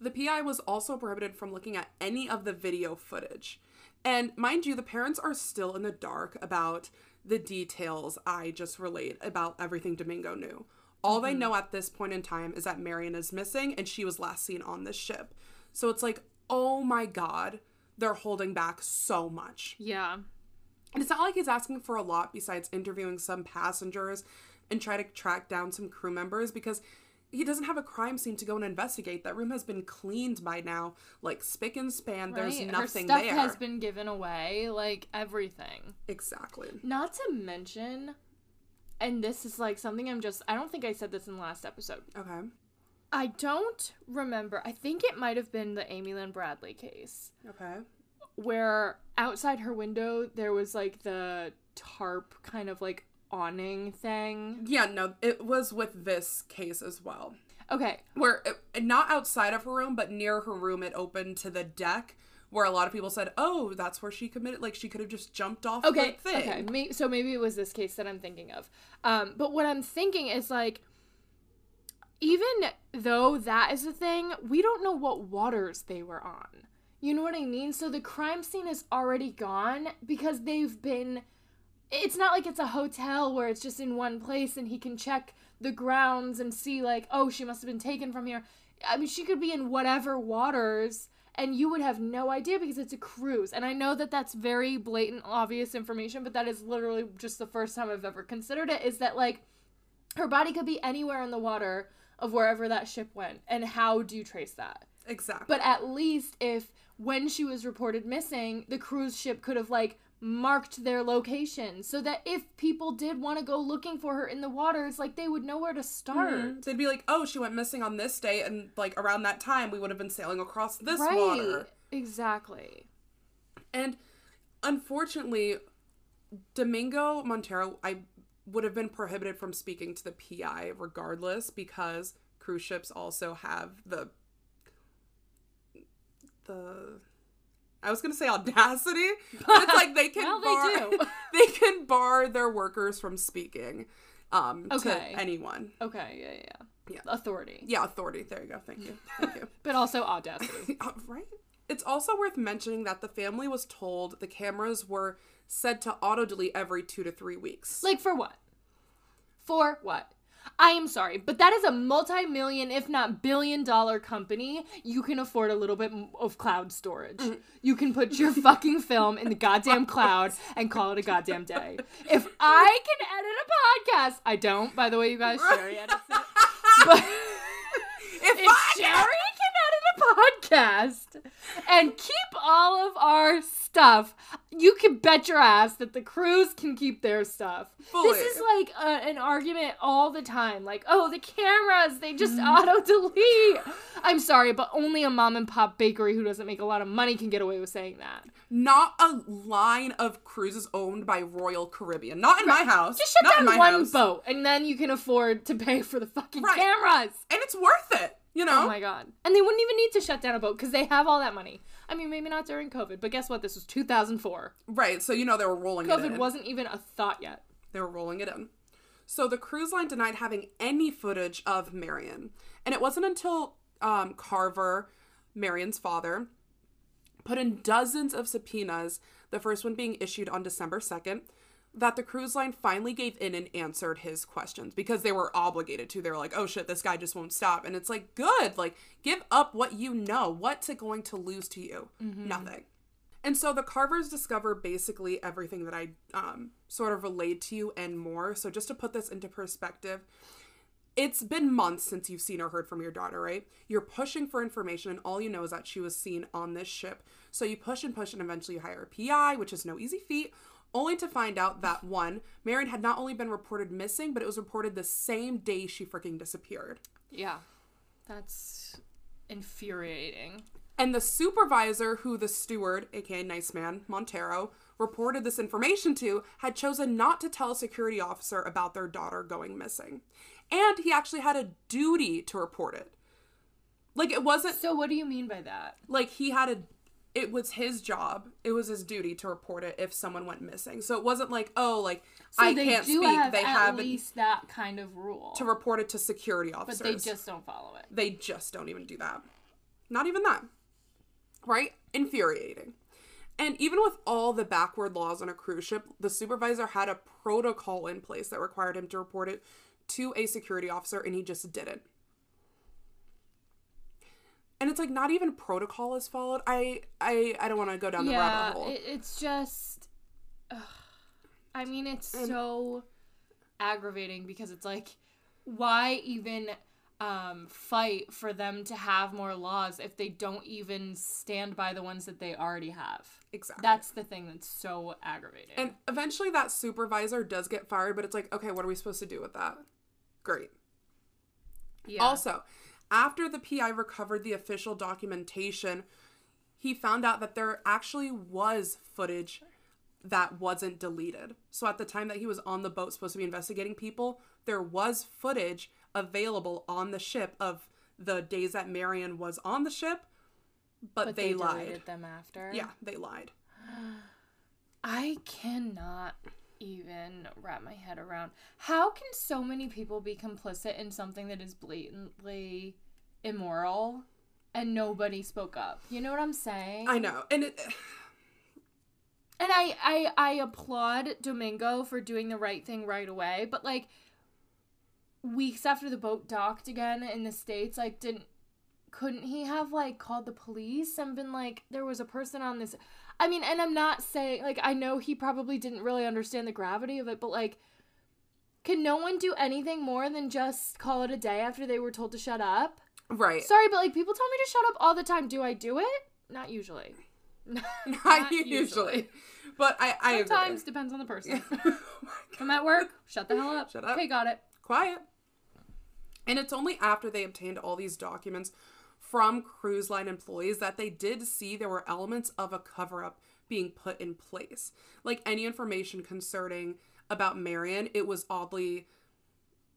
The PI was also prohibited from looking at any of the video footage. And mind you, the parents are still in the dark about the details I just relayed about everything Domingo knew. All they mm-hmm. know at this point in time is that Merrian is missing and she was last seen on this ship. So it's like, oh my god, they're holding back so much. Yeah. And it's not like he's asking for a lot besides interviewing some passengers and try to track down some crew members because he doesn't have a crime scene to go and investigate. That room has been cleaned by now, like spick and span. There's nothing Her stuff there. has been given away, like everything. exactly. Not to mention, and this is like something I'm just, I don't think I said this in the last episode. Okay. I don't remember. I think it might have been the Amy Lynn Bradley case Okay. where outside her window there was like the tarp kind of like awning thing. Yeah, no, it was with this case as well. Okay. Where it, not outside of her room, but near her room, it opened to the deck. Where a lot of people said, "Oh, that's where she committed." Like she could have just jumped off Okay. the thing. Okay. May- so maybe it was this case that I'm thinking of. Um, but what I'm thinking is like, even though that is a thing, we don't know what waters they were on. You know what I mean? So the crime scene is already gone because they've been. It's not like it's a hotel where it's just in one place and he can check the grounds and see, like, oh, she must have been taken from here. I mean, she could be in whatever waters and you would have no idea because it's a cruise. And I know that that's very blatant, obvious information, but that is literally just the first time I've ever considered it is that, like, her body could be anywhere in the water of wherever that ship went. And how do you trace that? Exactly. But at least if when she was reported missing, the cruise ship could have like marked their location so that if people did want to go looking for her in the waters, like they would know where to start. Mhm. They'd be like, "Oh, she went missing on this day," and like around that time, we would have been sailing across this right. water. Exactly. And unfortunately, Domingo Montero, I would have been prohibited from speaking to the PI regardless because cruise ships also have the the I was gonna say audacity, [laughs] but it's like they can Well, they bar do. [laughs] they can bar their workers from speaking um Okay. to anyone. Okay, yeah, yeah. Yeah. Authority. Yeah, authority. There you go. Thank you. Thank you. [laughs] But also audacity. Uh, right? It's also worth mentioning that the family was told the cameras were said to auto delete every two to three weeks. like for what? For what? I am sorry, but that is a multi-million, if not billion-dollar company. You can afford a little bit of cloud storage. You can put your [laughs] fucking film in the goddamn cloud and call it a goddamn day. If I can edit a podcast, I don't. By the way, you guys, Sherry edits it. But if if Sherry can edit a podcast and keep all of our stuff, you can bet your ass that the crews can keep their stuff. Fully. This is like a, an argument all the time. Like, oh, the cameras, they just Mm-hmm. auto delete. I'm sorry, but only a mom and pop bakery who doesn't make a lot of money can get away with saying that. not a line of cruises owned by Royal Caribbean. Not in my house. Just shut not down my one house. boat and then you can afford to pay for the fucking Right. cameras. And it's worth it. You know? Oh my god. And they wouldn't even need to shut down a boat because they have all that money. I mean, maybe not during COVID, but guess what? This was 2004. Right. So you know they were rolling it COVID wasn't even a thought yet. They were rolling it in. So the cruise line denied having any footage of Merrian. And it wasn't until um, Carver, Merrian's father, put in dozens of subpoenas, the first one being issued on December 2nd, that the cruise line finally gave in and answered his questions because they were obligated to. They were like, oh shit, this guy just won't stop. And it's like, good. Like, give up what you know. What's it going to lose to you? Nothing. And so the Carvers discover basically everything that I um, sort of relayed to you and more. So just to put this into perspective, it's been months since you've seen or heard from your daughter, right? You're pushing for information, and all you know is that she was seen on this ship. So you push and push, and eventually you hire a PI, which is no easy feat, only to find out that one, Merrian had not only been reported missing, but it was reported the same day she freaking disappeared. Yeah. That's infuriating. And the supervisor, who the steward, aka Nice Man, Montero, reported this information to, had chosen not to tell a security officer about their daughter going missing. And he actually had a duty to report it. Like, it wasn't So what do you mean by that? like he had a it was his job. It was his duty to report it if someone went missing. So it wasn't like oh like So i can't speak. have they have at least that kind of rule. to report it to security officers. but they just don't follow it. they just don't even do that. Not even that. Right? Infuriating. And even with all the backward laws on a cruise ship the supervisor had a protocol in place that required him to report it to a security officer and he just didn't and it's like not even protocol is followed i i i don't want to go down the yeah, rabbit hole it, it's just. ugh. I mean, it's so aggravating because it's like, why even um, fight for them to have more laws if they don't even stand by the ones that they already have? exactly That's the thing that's so aggravating. and eventually that supervisor does get fired but it's like okay what are we supposed to do with that great yeah. Also, after the PI recovered the official documentation, he found out that there actually was footage that wasn't deleted. So at the time that he was on the boat supposed to be investigating people, there was footage available on the ship of the days that Merrian was on the ship, but, but they, lied. deleted them after. Yeah, they lied. [gasps] I cannot even wrap my head around how can so many people be complicit in something that is blatantly immoral and nobody spoke up. You know what I'm saying? I know. And it [sighs] and I, I I applaud Domingo for doing the right thing right away, but like weeks after the boat docked again in the states, like didn't couldn't he have like called the police and been like there was a person on this I mean, and I'm not saying like I know he probably didn't really understand the gravity of it, but like can no one do anything more than just call it a day after they were told to shut up? right. Sorry, but like people tell me to shut up all the time. Do I do it? Not usually. [laughs] [laughs] Not usually. But I I Sometimes depends on the person. [laughs] Oh agree. I'm at work. Shut the hell up. Shut up. Okay, got it. quiet. And it's only after they obtained all these documents from cruise line employees that they did see there were elements of a cover up being put in place. Like any information concerning about Merrian, it was oddly,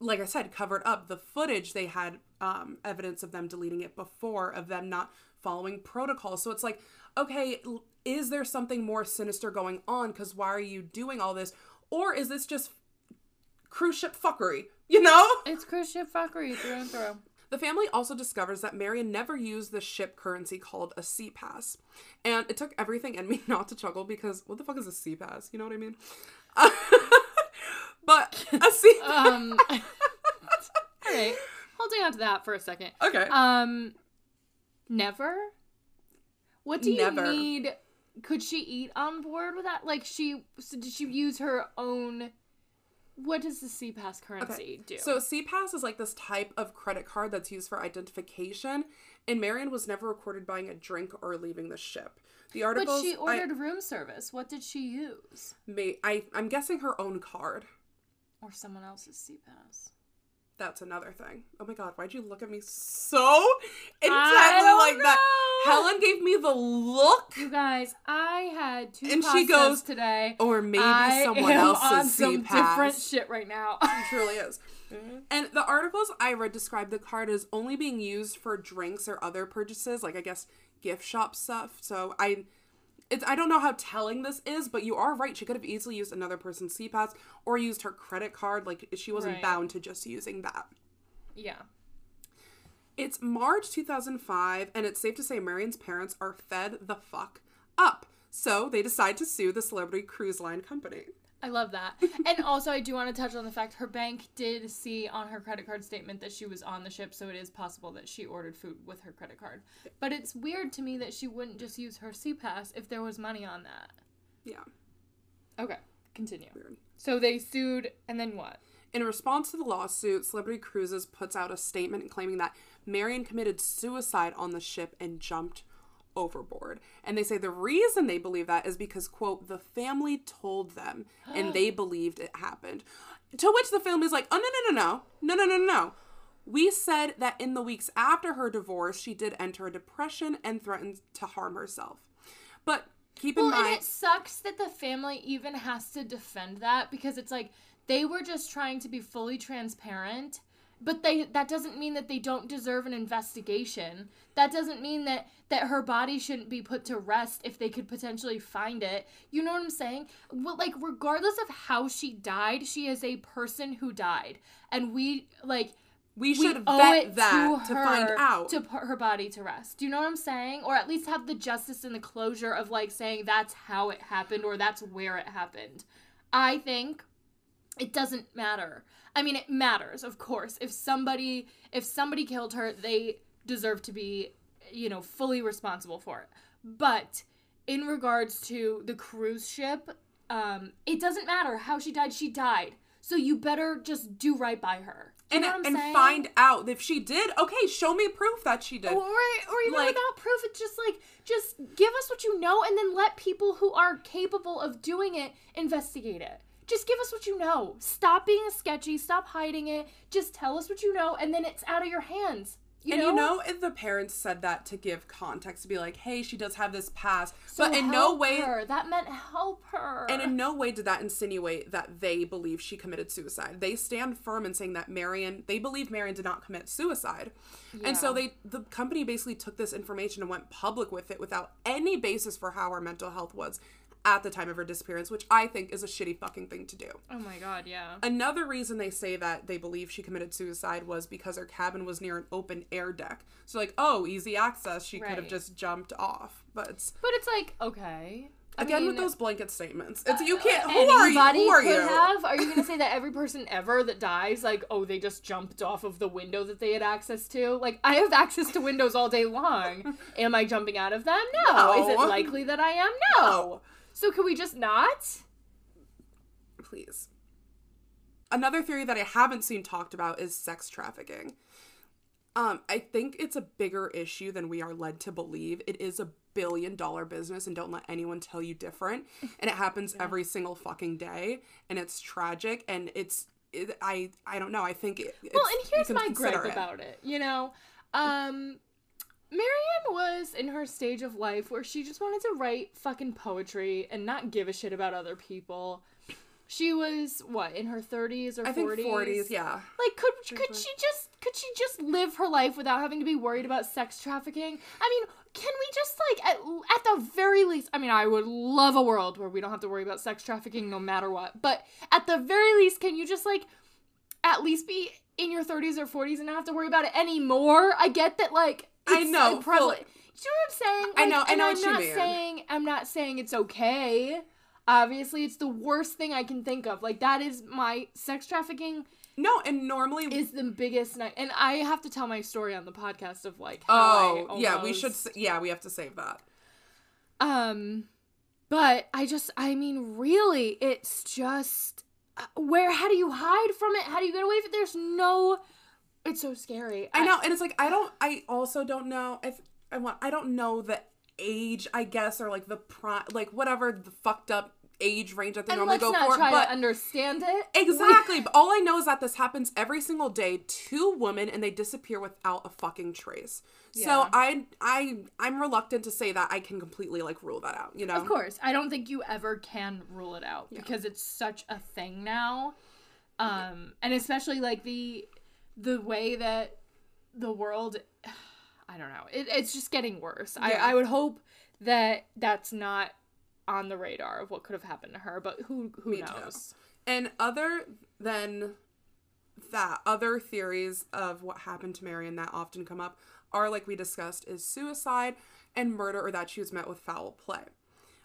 like I said, covered up. The footage they had um, evidence of them deleting it before, of them not following protocol. So it's like, okay, is there something more sinister going on? Because why are you doing all this? Or is this just cruise ship fuckery? You know? It's cruise ship fuckery through and through. The family also discovers that Merrian never used the ship currency called a sea pass. And it took everything in me [laughs] not to chuckle because what the fuck is a sea pass? You know what I mean? [laughs] but a sea [laughs] Um. all right, holding on to that for a second. Okay. Um, never. What do you Never. need? Could she eat on board with that? Like she, so did she use her own? What does the SeaPass currency do? So pass is like this type of credit card that's used for identification. And Merrian was never recorded buying a drink or leaving the ship. The article. but she I- ordered room service. What did she use? may I I'm guessing her own card. Or someone else's SeaPass? That's another thing. Oh my god, why'd you look at me so intently like that? Helen gave me the look. You guys, I had two And she goes, today. Or maybe I someone else's on some different shit right now. It truly is. Mm-hmm. And the articles I read describe the card as only being used for drinks or other purchases, like I guess gift shop stuff. So I it's I don't know how telling this is, but you are right. She could have easily used another person's SeaPass or used her credit card. Like she wasn't Right. bound to just using that. yeah. It's March 2005, and it's safe to say Merrian's parents are fed the fuck up. So they decide to sue the Celebrity Cruise Line Company. I love that. [laughs] and also, I do want to touch on the fact her bank did see on her credit card statement that she was on the ship, so it is possible that she ordered food with her credit card. But it's weird to me that she wouldn't just use her SeaPass if there was money on that. Yeah. Okay, continue. Weird. So they sued, and then what? In response to the lawsuit, Celebrity Cruises puts out a statement claiming that Merrian committed suicide on the ship and jumped overboard. And they say the reason they believe that is because, quote, the family told them and they [gasps] believed it happened. To which the film is like, oh, no, no, no, no, no, no, no, no. We said that in the weeks after her divorce, she did enter a depression and threatened to harm herself. But keep in Well, and mind, it sucks that the family even has to defend that because it's like they were just trying to be fully transparent, but they that doesn't mean that they don't deserve an investigation. That doesn't mean that that her body shouldn't be put to rest if they could potentially find it. You know what I'm saying? Well, like regardless of how she died, she is a person who died, and we like we we should owe vet it that to, her find out. to put her body to rest. Do you know what I'm saying? Or at least have the justice and the closure of like saying that's how it happened or that's where it happened. I think it doesn't matter. I mean, it matters, of course. If somebody if somebody killed her, they deserve to be, you know, fully responsible for it. But in regards to the cruise ship, um, it doesn't matter how she died. She died. So you better just do right by her. Do and know what I'm and saying? find out if she did. Okay, show me proof that she did. or, or even Like- without proof it's just like just give us what you know and then let people who are capable of doing it investigate it just give us what you know. Stop being sketchy. Stop hiding it. Just tell us what you know and then it's out of your hands you and know you know? if the parents said that to give context to be like, hey, she does have this past, So but in no help way her. that meant help her. And in no way did that insinuate that they believe she committed suicide. They stand firm in saying that Merrian, they believe Merrian did not commit suicide. And so they the company basically took this information and went public with it without any basis for how her mental health was at the time of her disappearance, which I think is a shitty fucking thing to do. oh my god yeah Another reason they say that they believe she committed suicide was because her cabin was near an open air deck. So like, oh, easy access, she could have just jumped off. But it's but it's like okay I again with those blanket statements. It's you uh, can't who are you? Who are could you? have? Are you gonna [laughs] say that every person ever that dies, like, oh, they just jumped off of the window that they had access to? Like, I have access to windows all day long. [laughs] Am I jumping out of them? No. Is it likely that I am? No. No. So can we just not? Please. Another theory that I haven't seen talked about is sex trafficking. Um, I think it's a bigger issue than we are led to believe. It is a billion dollar business, and don't let anyone tell you different. [laughs] And it happens every single fucking day, and it's tragic. And it's, it, I, I don't know. I think it. Well, and here's my gripe about it. You know, um, Merrian was in her stage of life where she just wanted to write fucking poetry and not give a shit about other people. She was what in her 30s or I think 40s? forties. Yeah. Like, could could she just could she just live her life without having to be worried about sex trafficking? I mean, can we just like at, at the very least? I mean, I would love a world where we don't have to worry about sex trafficking no matter what. But at the very least, can you just like at least be in your 30s or 40s and not have to worry about it anymore? I get that, like I know, fully. Do you know what I'm saying? I know- I and know I'm not mean. saying I'm not saying it's okay. Obviously, it's the worst thing I can think of. Like that is my sex trafficking No, and normally. is the biggest night, and I have to tell my story on the podcast of like how I oh, yeah. We should. Yeah, we have to save that. Um, but I just, I mean, really, it's just uh, where? How do you hide from it? How do you get away from it? There's no. It's so scary. I know, and it's like I don't. I also don't know if I want. I don't know the age. I guess or like the prime, like whatever the fucked up age range that they and normally let's go not for. try But to understand it. exactly. but all I know is that this happens every single day to women, and they disappear without a fucking trace. Yeah. So I, I, I'm reluctant to say that I can completely like rule that out. You know. Of course, I don't think you ever can rule it out because it's such a thing now. Um, and especially like the the way that the world [sighs] I don't know. It, it's just getting worse. Yeah. I, I would hope that that's not on the radar of what could have happened to her, but who who Me too. knows? And other than that, other theories of what happened to Merrian that often come up are like we discussed is suicide and murder or that she was met with foul play.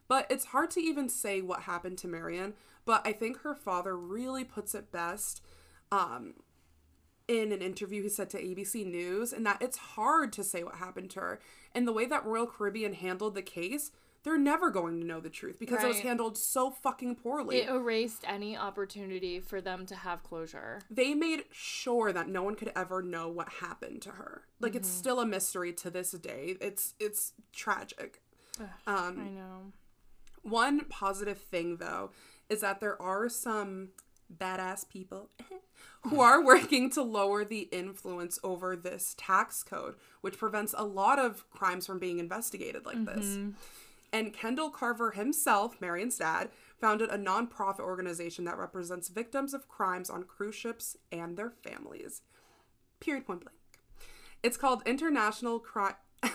But it's hard to even say what happened to Merrian. But I think her father really puts it best um, in an interview he said to ABC News, and that it's hard to say what happened to her. And the way that Royal Caribbean handled the case, they're never going to know the truth because it was handled so fucking poorly. It erased any opportunity for them to have closure. they made sure that no one could ever know what happened to her. Like it's Mm-hmm. still a mystery to this day. It's it's tragic. Um, I know. One positive thing, though, is that there are some badass people [laughs] who hmm. are working to lower the influence over this tax code, which prevents a lot of crimes from being investigated like this. Mm-hmm. And Kendall Carver himself, Merrian's dad, founded a nonprofit organization that represents victims of crimes on cruise ships and their families. Period point blank. It's called International Crime. [laughs]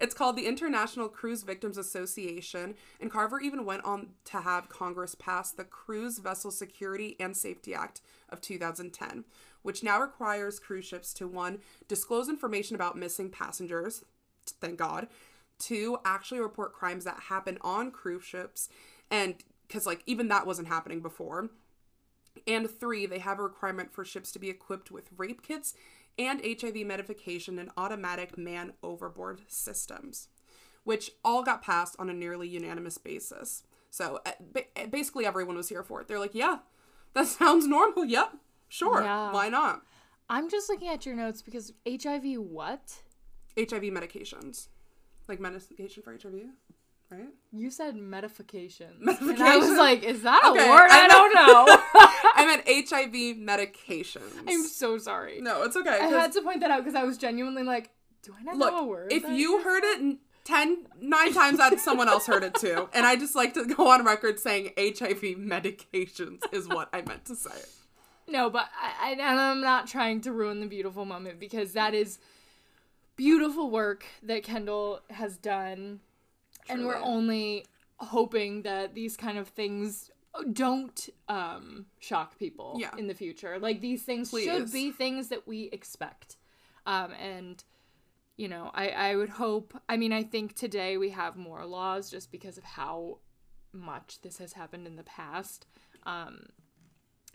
It's called the International Cruise Victims Association, and Carver even went on to have Congress pass the Cruise Vessel Security and Safety Act of 2010, which now requires cruise ships to one, disclose information about missing passengers, thank God, two, actually report crimes that happen on cruise ships, and because like even that wasn't happening before, and three, they have a requirement for ships to be equipped with rape kits and HIV medication and automatic man overboard systems, which all got passed on a nearly unanimous basis. So uh, basically, everyone was here for it. They're like, yeah, that [laughs] sounds normal. Yep, sure. Yeah. Why not? I'm just looking at your notes because HIV what? HIV medications, like medication for HIV, right? You said medification. And I was like, is that a word? I I don't know. [laughs] I meant HIV medications. I'm so sorry. no, it's okay. I had to point that out because I was genuinely like, do I not Look, know a word? if you heard it n- 10, 9 times out of someone else heard it too. And I just like to go on record saying HIV medications is what I meant to say. No, but I, I, and I'm not trying to ruin the beautiful moment because that is beautiful work that Kendall has done. And we're only hoping that these kind of things don't um, shock people Yeah. in the future. Like these things Please. should be things that we expect. Um, and you know, I, I would hope. I mean, I think today we have more laws just because of how much this has happened in the past. Um,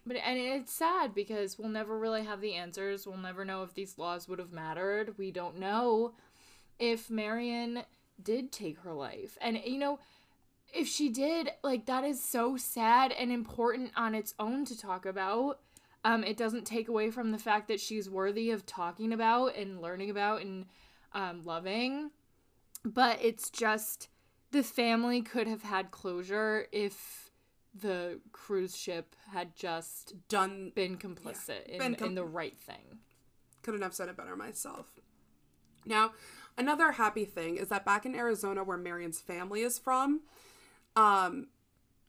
but and it's sad because we'll never really have the answers. We'll never know if these laws would have mattered. We don't know if Merrian did take her life. And you know, if she did, like that is so sad and important on its own to talk about. Um, it doesn't take away from the fact that she's worthy of talking about and learning about and um, loving. But it's just the family could have had closure if the cruise ship had just Done. been complicit in, been com- in the right thing. Couldn't have said it better myself. Now, another happy thing is that back in Arizona, where Merrian's family is from, um,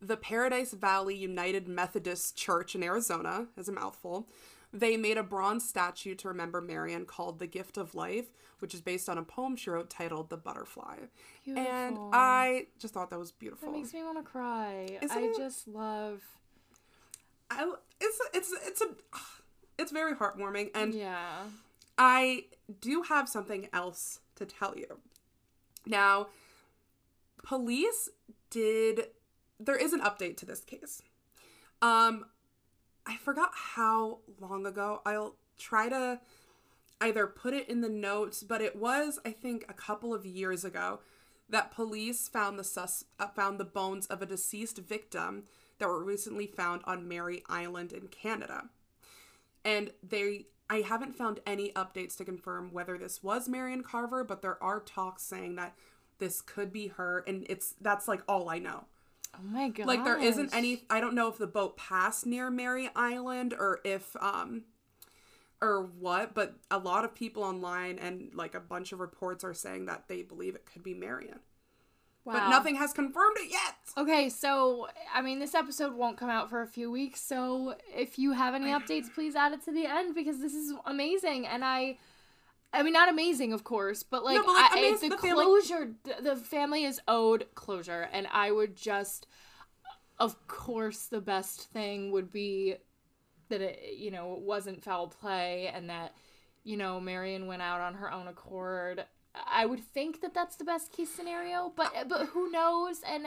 the Paradise Valley United Methodist Church in Arizona, is a mouthful, they made a bronze statue to remember Merrian called The Gift of Life, which is based on a poem she wrote titled The Butterfly. And I just thought that was beautiful. That makes me want to cry. Isn't I it? just love. I, it's it's it's a it's very heartwarming and Yeah. I do have something else to tell you. Now, police did there is an update to this case. Um I forgot how long ago. I'll try to either put it in the notes, but it was I think a couple of years ago that police found the sus uh, found the bones of a deceased victim that were recently found on Mary Island in Canada and they I haven't found any updates to confirm whether this was Merrian Carver, but there are talks saying that this could be her, and it's that's like all I know. Oh my god. Like there isn't any. I don't know if the boat passed near Mary Island or if um or what, but a lot of people online and like a bunch of reports are saying that they believe it could be Merrian, but nothing has confirmed it yet. Okay, so I mean, this episode won't come out for a few weeks. So if you have any updates, please add it to the end because this is amazing. And I, I mean, not amazing, of course, but like, No, but, like, I, the, the family- closure, th- the family is owed closure, and I would just, of course, the best thing would be that it, you know, it wasn't foul play and that, you know, Merrian went out on her own accord. I would think that that's the best case scenario, but but who knows? And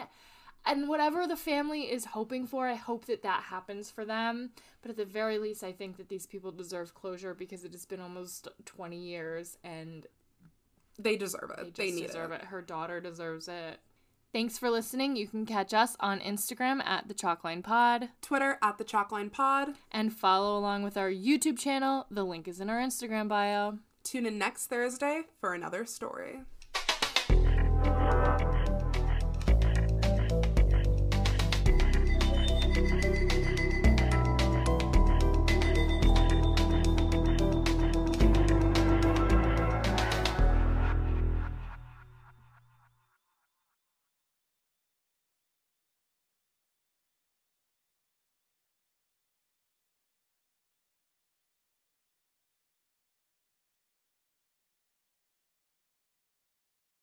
and whatever the family is hoping for, I hope that that happens for them. But at the very least, I think that these people deserve closure because it has been almost 20 years and They deserve it. they They, need deserve it. it. Her daughter deserves it. Thanks for listening. You can catch us on Instagram at the Chalkline Pod Twitter at the Chalkline Pod. and follow along with our YouTube channel. The link is in our Instagram bio. Tune in next Thursday for another story.